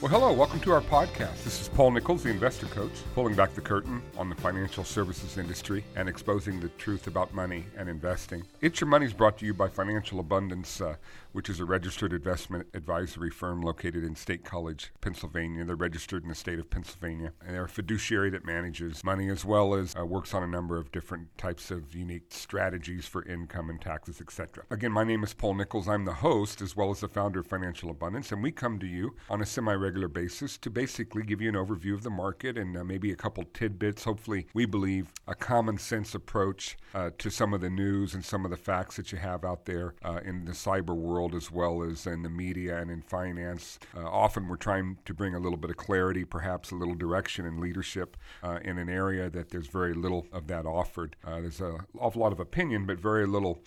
Well, hello, welcome to our podcast. This is Paul Nichols, the investor coach, pulling back the curtain on the financial services industry and exposing the truth about money and investing. It's Your Money is brought to you by Financial Abundance, uh, which is a registered investment advisory firm located in State College, Pennsylvania. They're registered in the state of Pennsylvania, and they're a fiduciary that manages money as well as uh, works on a number of different types of unique strategies for income and taxes, etc. Again, my name is Paul Nichols. I'm the host as well as the founder of Financial Abundance, and we come to you on a semi regular basis to basically give you an overview of the market and uh, maybe a couple tidbits. Hopefully, we believe a common sense approach uh, to some of the news and some of the facts that you have out there uh, in the cyber world as well as in the media and in finance. Uh, often we're trying to bring a little bit of clarity, perhaps a little direction and leadership uh, in an area that there's very little of that offered. Uh, there's an awful lot of opinion, but very little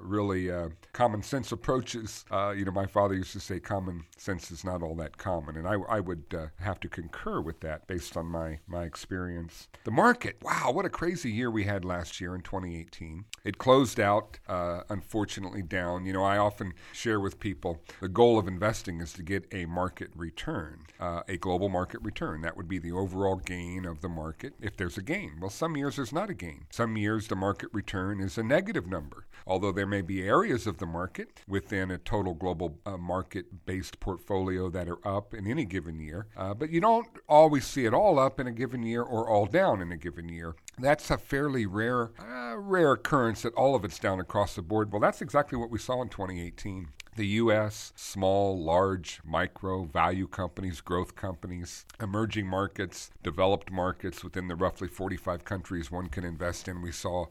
really common sense approaches. you know, my father used to say common sense is not all that common, and I, I would uh, have to concur with that based on my, my experience. The market, wow, what a crazy year we had last year in 2018. It closed out, uh, unfortunately, down. You know, I often share with people the goal of investing is to get a market return, uh, a global market return. That would be the overall gain of the market if there's a gain. Well, some years there's not a gain. Some years the market return is a negative number, although there may be areas of the market within a total global uh, market based portfolio that are up and in any given year. Uh, but you don't always see it all up in a given year or all down in a given year. That's a fairly rare, uh, rare occurrence that all of it's down across the board. Well, that's exactly what we saw in 2018 the U.S., small, large, micro, value companies, growth companies, emerging markets, developed markets within the roughly 45 countries one can invest in. We saw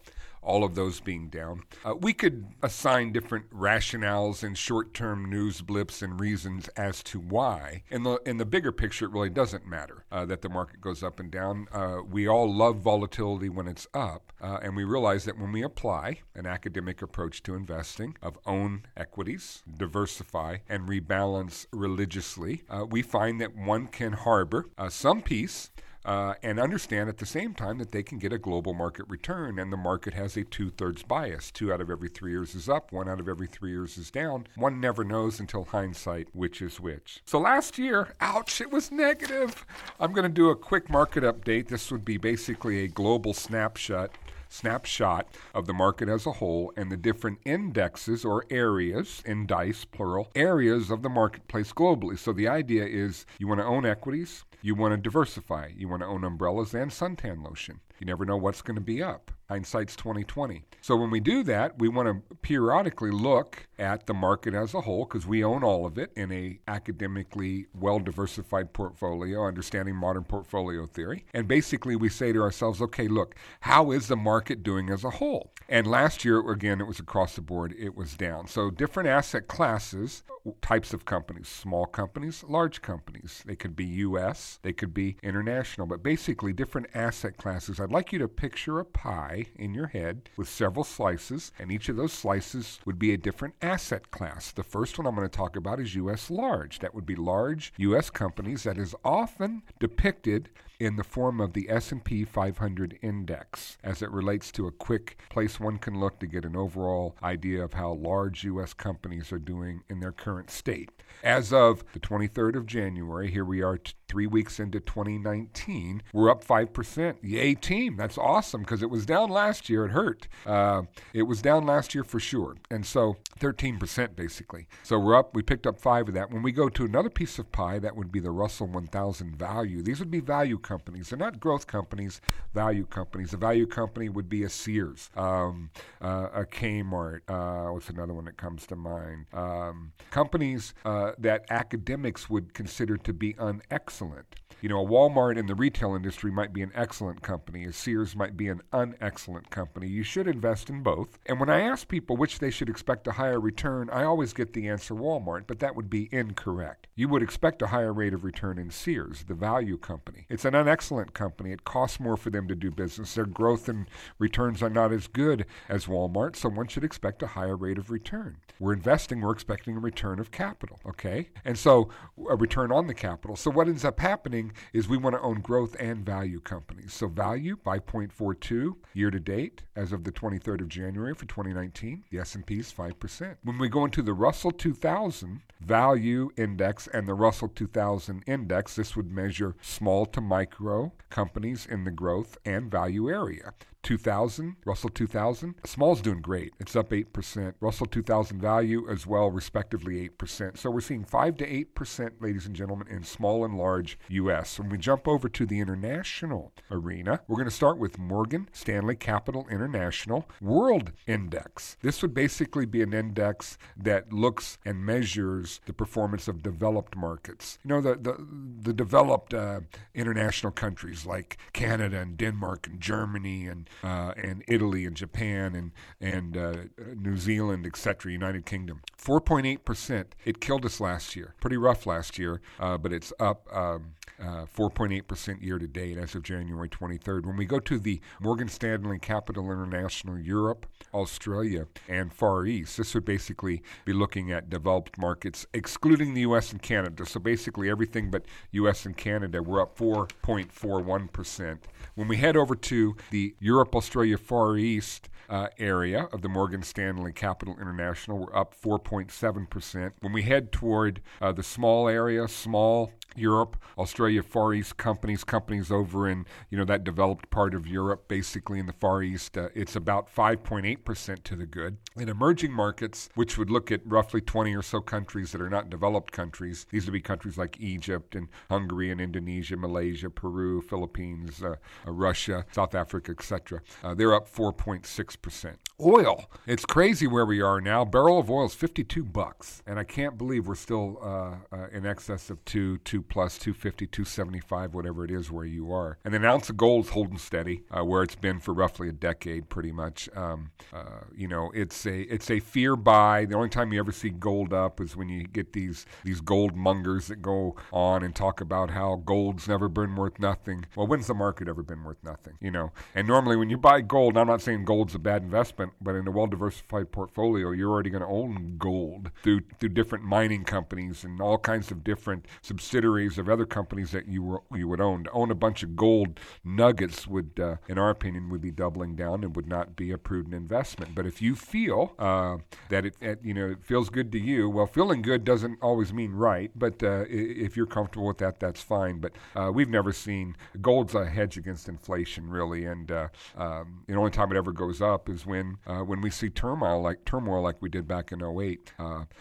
all of those being down. Uh, we could assign different rationales and short-term news blips and reasons as to why. In the in the bigger picture, it really doesn't matter uh, that the market goes up and down. Uh, we all love volatility when it's up, uh, and we realize that when we apply an academic approach to investing of own equities, diversify, and rebalance religiously, uh, we find that one can harbor uh, some peace. uh, and understand at the same time that they can get a global market return. And the market has a two thirds bias. Two out of every three years is up, one out of every three years is down. One never knows until hindsight which is which. So last year, ouch, it was negative. I'm going to do a quick market update. This would be basically a global snapshot snapshot of the market as a whole and the different indexes or areas, indices plural, areas of the marketplace globally. So the idea is you want to own equities, you want to diversify. You want to own umbrellas and suntan lotion. You never know what's going to be up. Hindsight's 2020. So when we do that, we want to periodically look at the market as a whole because we own all of it in a academically well diversified portfolio, understanding modern portfolio theory. And basically we say to ourselves, okay, look, how is the market doing as a whole? And last year, again, it was across the board, it was down. So different asset classes, types of companies, small companies, large companies. They could be US, they could be international, but basically different asset classes. I'd like you to picture a pie in your head with several slices, and each of those slices would be a different asset class. The first one I'm going to talk about is U.S. large. That would be large U.S. companies that is often depicted in the form of the S&P 500 index as it relates to a quick place one can look to get an overall idea of how large US companies are doing in their current state. As of the 23rd of January, here we are t- 3 weeks into 2019, we're up 5%. Yay team, that's awesome because it was down last year, it hurt. Uh, it was down last year for sure. And so 13% basically. So we're up, we picked up 5 of that. When we go to another piece of pie, that would be the Russell 1000 value. These would be value companies. They're not growth companies, value companies. A value company would be a Sears, um, uh, a Kmart. Uh, what's another one that comes to mind? Um, companies uh, that academics would consider to be unexcellent. You know, a Walmart in the retail industry might be an excellent company, a Sears might be an unexcellent company. You should invest in both. And when I ask people which they should expect a higher return, I always get the answer Walmart, but that would be incorrect. You would expect a higher rate of return in Sears, the value company. It's an unexcellent company. It costs more for them to do business. Their growth and returns are not as good as Walmart, so one should expect a higher rate of return. We're investing, we're expecting a return of capital, okay? And so a return on the capital. So what ends up happening is we want to own growth and value companies. So value 5.42 year to date as of the 23rd of January for 2019. The S&P is 5%. When we go into the Russell 2000 value index and the Russell 2000 index, this would measure small to micro companies in the growth and value area. 2000, Russell 2000. Small's doing great. It's up 8%. Russell 2000 value as well, respectively 8%. So we're seeing 5 to 8%, ladies and gentlemen, in small and large U.S. When we jump over to the international arena, we're going to start with Morgan Stanley Capital International World Index. This would basically be an index that looks and measures the performance of developed markets. You know, the, the, the developed uh, international countries like Canada and Denmark and Germany and uh, and Italy and Japan and and uh, New Zealand, etc., United Kingdom. 4.8 percent. It killed us last year. Pretty rough last year, uh, but it's up. Um, 4.8% uh, year to date as of January 23rd. When we go to the Morgan Stanley Capital International Europe, Australia, and Far East, this would basically be looking at developed markets, excluding the U.S. and Canada. So basically everything but U.S. and Canada, we're up 4.41%. When we head over to the Europe, Australia, Far East uh, area of the Morgan Stanley Capital International, we're up 4.7%. When we head toward uh, the small area, small Europe, Australia, Far East companies, companies over in you know that developed part of Europe, basically in the Far East, uh, it's about 5.8% to the good. In emerging markets, which would look at roughly 20 or so countries that are not developed countries, these would be countries like Egypt and Hungary and Indonesia, Malaysia, Peru, Philippines, uh, uh, Russia, South Africa, etc. Uh, they're up 4.6%. Oil, it's crazy where we are now. Barrel of oil is 52 bucks, and I can't believe we're still uh, uh, in excess of two, two plus 250, 275, whatever it is where you are. And an ounce of gold is holding steady uh, where it's been for roughly a decade, pretty much. Um, uh, you know, it's a it's a fear buy. The only time you ever see gold up is when you get these these gold mongers that go on and talk about how gold's never been worth nothing. Well, when's the market ever been worth nothing? You know, and normally when you buy gold, I'm not saying gold's a bad investment, but in a well diversified portfolio, you're already going to own gold through through different mining companies and all kinds of different subsidiaries of other companies that you were, you would own. To own a bunch of gold nuggets would, uh, in our opinion, would be doubling down and would not be a prudent investment. But if you feel uh, that it, it, you know it feels good to you, well, feeling good doesn't always mean right. But uh, if you're comfortable with that, that's fine. But uh, we've never seen gold's a hedge against inflation, really, and uh, um, the only time it ever goes up is when uh, when we see turmoil like turmoil like we did back in 08.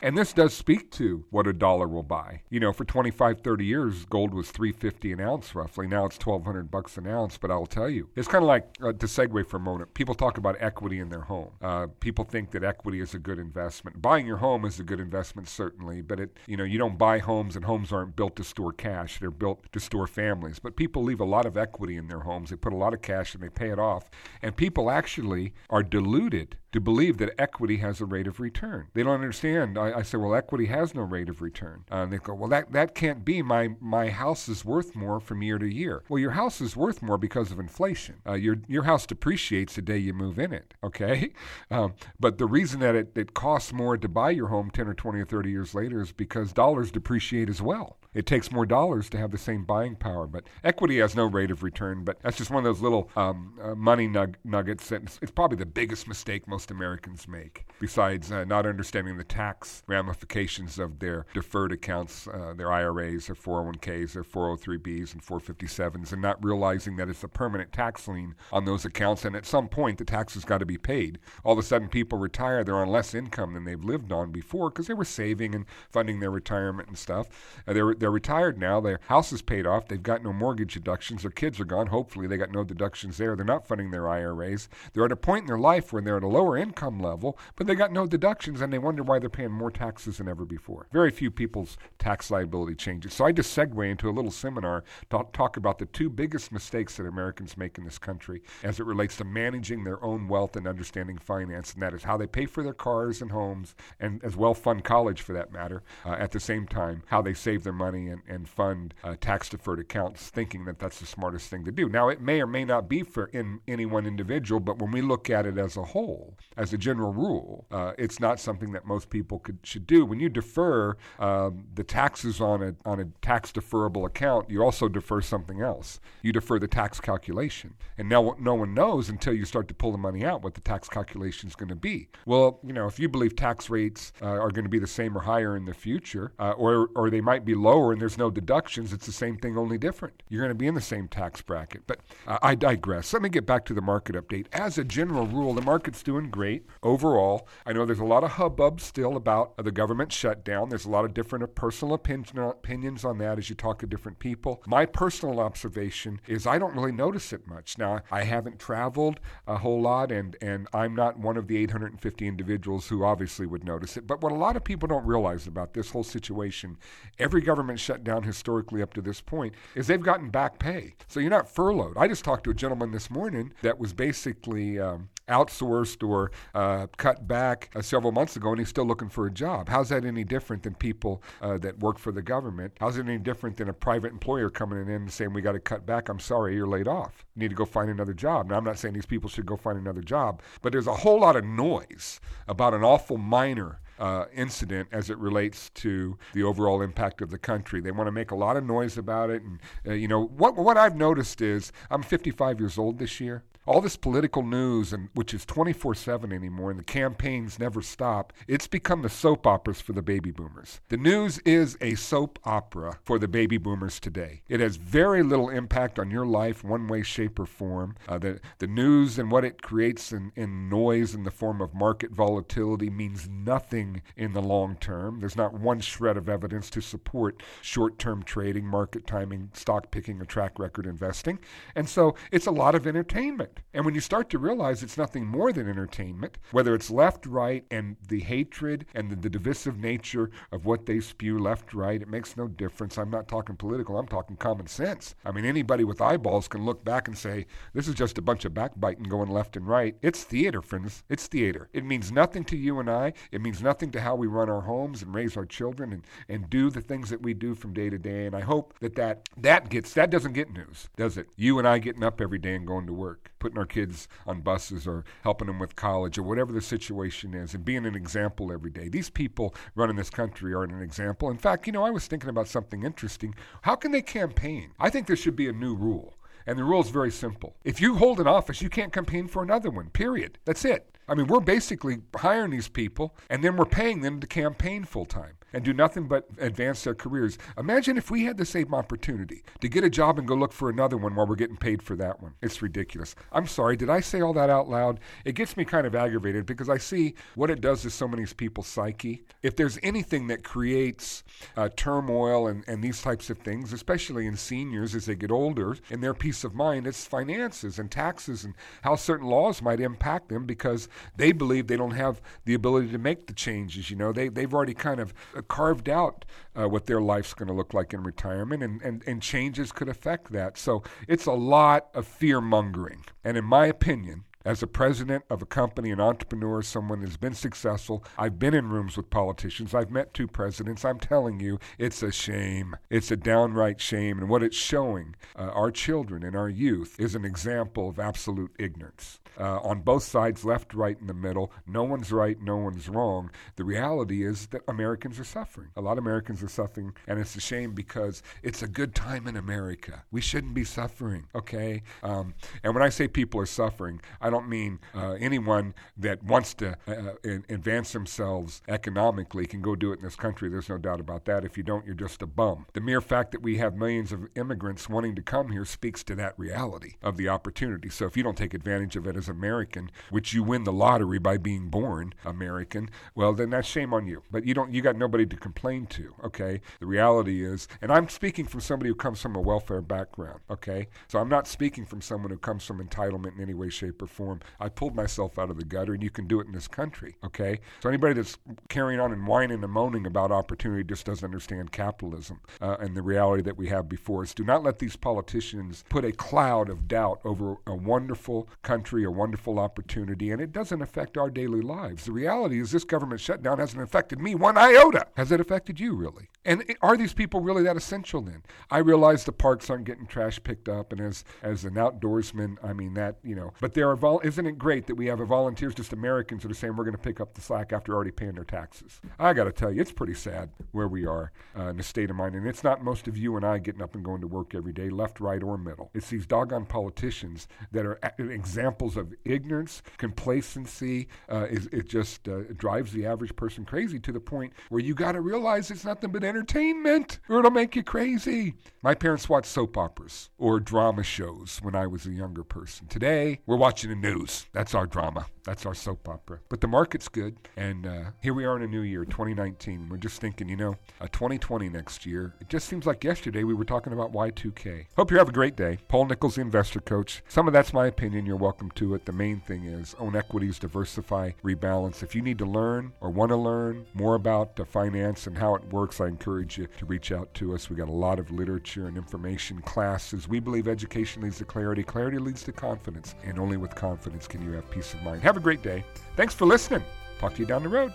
and this does speak to what a dollar will buy. You know, for 25, 30 years, gold was 350 an ounce roughly. Now it's 1200 bucks an ounce. But I'll tell you, it's kind of like uh, to segue for a moment. People talk about equity in their home. Uh, people think that equity is a good investment. Buying your home is a good investment, certainly. But it, you know, you don't buy homes, and homes aren't built to store cash. They're built to store families. But people leave a lot of equity in their homes. They put a lot of cash and they pay it off. And people actually are deluded to believe that equity has a rate of return. They don't understand. I, I say, well, equity has no rate of return. Uh, and they go, well, that, that can't be. My, my house is worth more from year to year. Well, your house is worth more because of inflation. Uh, your, your house depreciates the day you move in it, okay? Um, but the reason that it, it costs more to buy your home 10 or 20 or 30 years later is because dollars depreciate as well it takes more dollars to have the same buying power. But equity has no rate of return. But that's just one of those little um, uh, money nug- nuggets. That it's, it's, probably the biggest mistake most Americans make, besides uh, not understanding the tax ramifications of their deferred accounts, uh, their IRAs, their 401ks, their 403bs, and 457s, and not realizing that it's a permanent tax lien on those accounts. And at some point, the tax has got to be paid. All of a sudden, people retire, they're on less income than they've lived on before because they were saving and funding their retirement and stuff. Uh, they're they're retired now. Their house is paid off. They've got no mortgage deductions. Their kids are gone. Hopefully, they got no deductions there. They're not funding their IRAs. They're at a point in their life where they're at a lower income level, but they got no deductions, and they wonder why they're paying more taxes than ever before. Very few people's tax liability changes. So I just segue into a little seminar to talk about the two biggest mistakes that Americans make in this country as it relates to managing their own wealth and understanding finance, and that is how they pay for their cars and homes, and as well fund college for that matter. Uh, at the same time, how they save their money money and, and fund uh, tax deferred accounts, thinking that that's the smartest thing to do. Now, it may or may not be for in any one individual, but when we look at it as a whole, as a general rule, uh, it's not something that most people could, should do. When you defer um, the taxes on a, on a tax deferrable account, you also defer something else. You defer the tax calculation. And now no one knows until you start to pull the money out what the tax calculation is going to be. Well, you know, if you believe tax rates uh, are going to be the same or higher in the future, uh, or, or they might be lower and there's no deductions, it's the same thing, only different. You're going to be in the same tax bracket. But uh, I digress. Let me get back to the market update. As a general rule, the market's doing great overall. I know there's a lot of hubbub still about the government shutdown. There's a lot of different personal opinion, opinions on that as you talk to different people. My personal observation is I don't really notice it much. Now, I haven't traveled a whole lot, and, and I'm not one of the 850 individuals who obviously would notice it. But what a lot of people don't realize about this whole situation, every government shutdown historically up to this point, is they've gotten back pay. So you're not furloughed. I just talked to a gentleman this morning that was basically um, outsourced or uh, cut back uh, several months ago and he's still looking for a job. How's that any different than people uh, that work for the government? How's it any different than a private employer coming in and saying, We got to cut back? I'm sorry, you're laid off. You need to go find another job. Now, I'm not saying these people should go find another job, but there's a whole lot of noise about an awful minor uh, incident as it relates to the overall impact of the country. They want to make a lot of noise about it. And, uh, you know, what, what I've noticed is I'm 55 years old this year all this political news and which is 24/7 anymore and the campaigns never stop it's become the soap operas for the baby boomers. The news is a soap opera for the baby boomers today. It has very little impact on your life one way shape or form. Uh, the, the news and what it creates in, in noise in the form of market volatility means nothing in the long term. There's not one shred of evidence to support short-term trading market timing stock picking or track record investing. And so it's a lot of entertainment and when you start to realize it's nothing more than entertainment, whether it's left, right, and the hatred and the, the divisive nature of what they spew left, right, it makes no difference. I'm not talking political, I'm talking common sense. I mean, anybody with eyeballs can look back and say, this is just a bunch of backbiting going left and right. It's theater, friends. It's theater. It means nothing to you and I. It means nothing to how we run our homes and raise our children and, and do the things that we do from day to day. And I hope that that, that gets, that doesn't get news, does it? You and I getting up every day and going to work putting our kids on buses or helping them with college or whatever the situation is and being an example every day. These people running this country are an example. In fact, you know, I was thinking about something interesting. How can they campaign? I think there should be a new rule. And the rule is very simple. If you hold an office, you can't campaign for another one, period. That's it. I mean, we're basically hiring these people and then we're paying them to campaign full time and do nothing but advance their careers. Imagine if we had the same opportunity to get a job and go look for another one while we're getting paid for that one. It's ridiculous. I'm sorry, did I say all that out loud? It gets me kind of aggravated because I see what it does to so many people's psyche. If there's anything that creates uh, turmoil and, and these types of things, especially in seniors as they get older, and their peace of mind, it's finances and taxes and how certain laws might impact them because they believe they don't have the ability to make the changes. You know, they, they've already kind of carved out uh, what their life's going to look like in retirement, and, and, and changes could affect that. So it's a lot of fear mongering. And in my opinion, as a president of a company, an entrepreneur, someone that's been successful, I've been in rooms with politicians. I've met two presidents. I'm telling you, it's a shame. It's a downright shame. And what it's showing uh, our children and our youth is an example of absolute ignorance uh, on both sides, left, right, in the middle. No one's right, no one's wrong. The reality is that Americans are suffering. A lot of Americans are suffering, and it's a shame because it's a good time in America. We shouldn't be suffering, okay? Um, and when I say people are suffering, I don't mean uh, anyone that wants to uh, advance themselves economically can go do it in this country. There's no doubt about that. If you don't, you're just a bum. The mere fact that we have millions of immigrants wanting to come here speaks to that reality of the opportunity. So if you don't take advantage of it as American, which you win the lottery by being born American, well, then that's shame on you. But you don't, you got nobody to complain to, okay? The reality is, and I'm speaking from somebody who comes from a welfare background, okay? So I'm not speaking from someone who comes from entitlement in any way, shape, or form. I pulled myself out of the gutter, and you can do it in this country, okay? So anybody that's carrying on and whining and moaning about opportunity just doesn't understand capitalism uh, and the reality that we have before us. Do not let these politicians put a cloud of doubt over a wonderful country, a wonderful opportunity, and it doesn't affect our daily lives. The reality is, this government shutdown hasn't affected me one iota. Has it affected you, really? And are these people really that essential then? I realize the parks aren't getting trash picked up, and as as an outdoorsman, I mean that you know. But there are vol- isn't it great that we have a volunteers, just Americans, that are saying we're going to pick up the slack after already paying their taxes? I got to tell you, it's pretty sad where we are uh, in the state of mind, and it's not most of you and I getting up and going to work every day, left, right, or middle. It's these doggone politicians that are examples of ignorance, complacency. Uh, it, it, just uh, drives the average person crazy to the point where you got to realize it's nothing but entertainment, or it'll make you crazy. My parents watched soap operas or drama shows when I was a younger person. Today, we're watching the news. That's our drama. That's our soap opera. But the market's good, and uh, here we are in a new year, 2019. We're just thinking, you know, a 2020 next year. It just seems like yesterday we were talking about Y2K. Hope you have a great day. Paul Nichols, the investor coach. Some of that's my opinion. You're welcome to it. The main thing is own equities, diversify, rebalance. If you need to learn or want to learn more about the finance and how it works, I encourage you to reach out to us. We got a lot of literature and information classes. We believe education leads to clarity, clarity leads to confidence, and only with confidence can you have peace of mind. Have a great day. Thanks for listening. Talk to you down the road.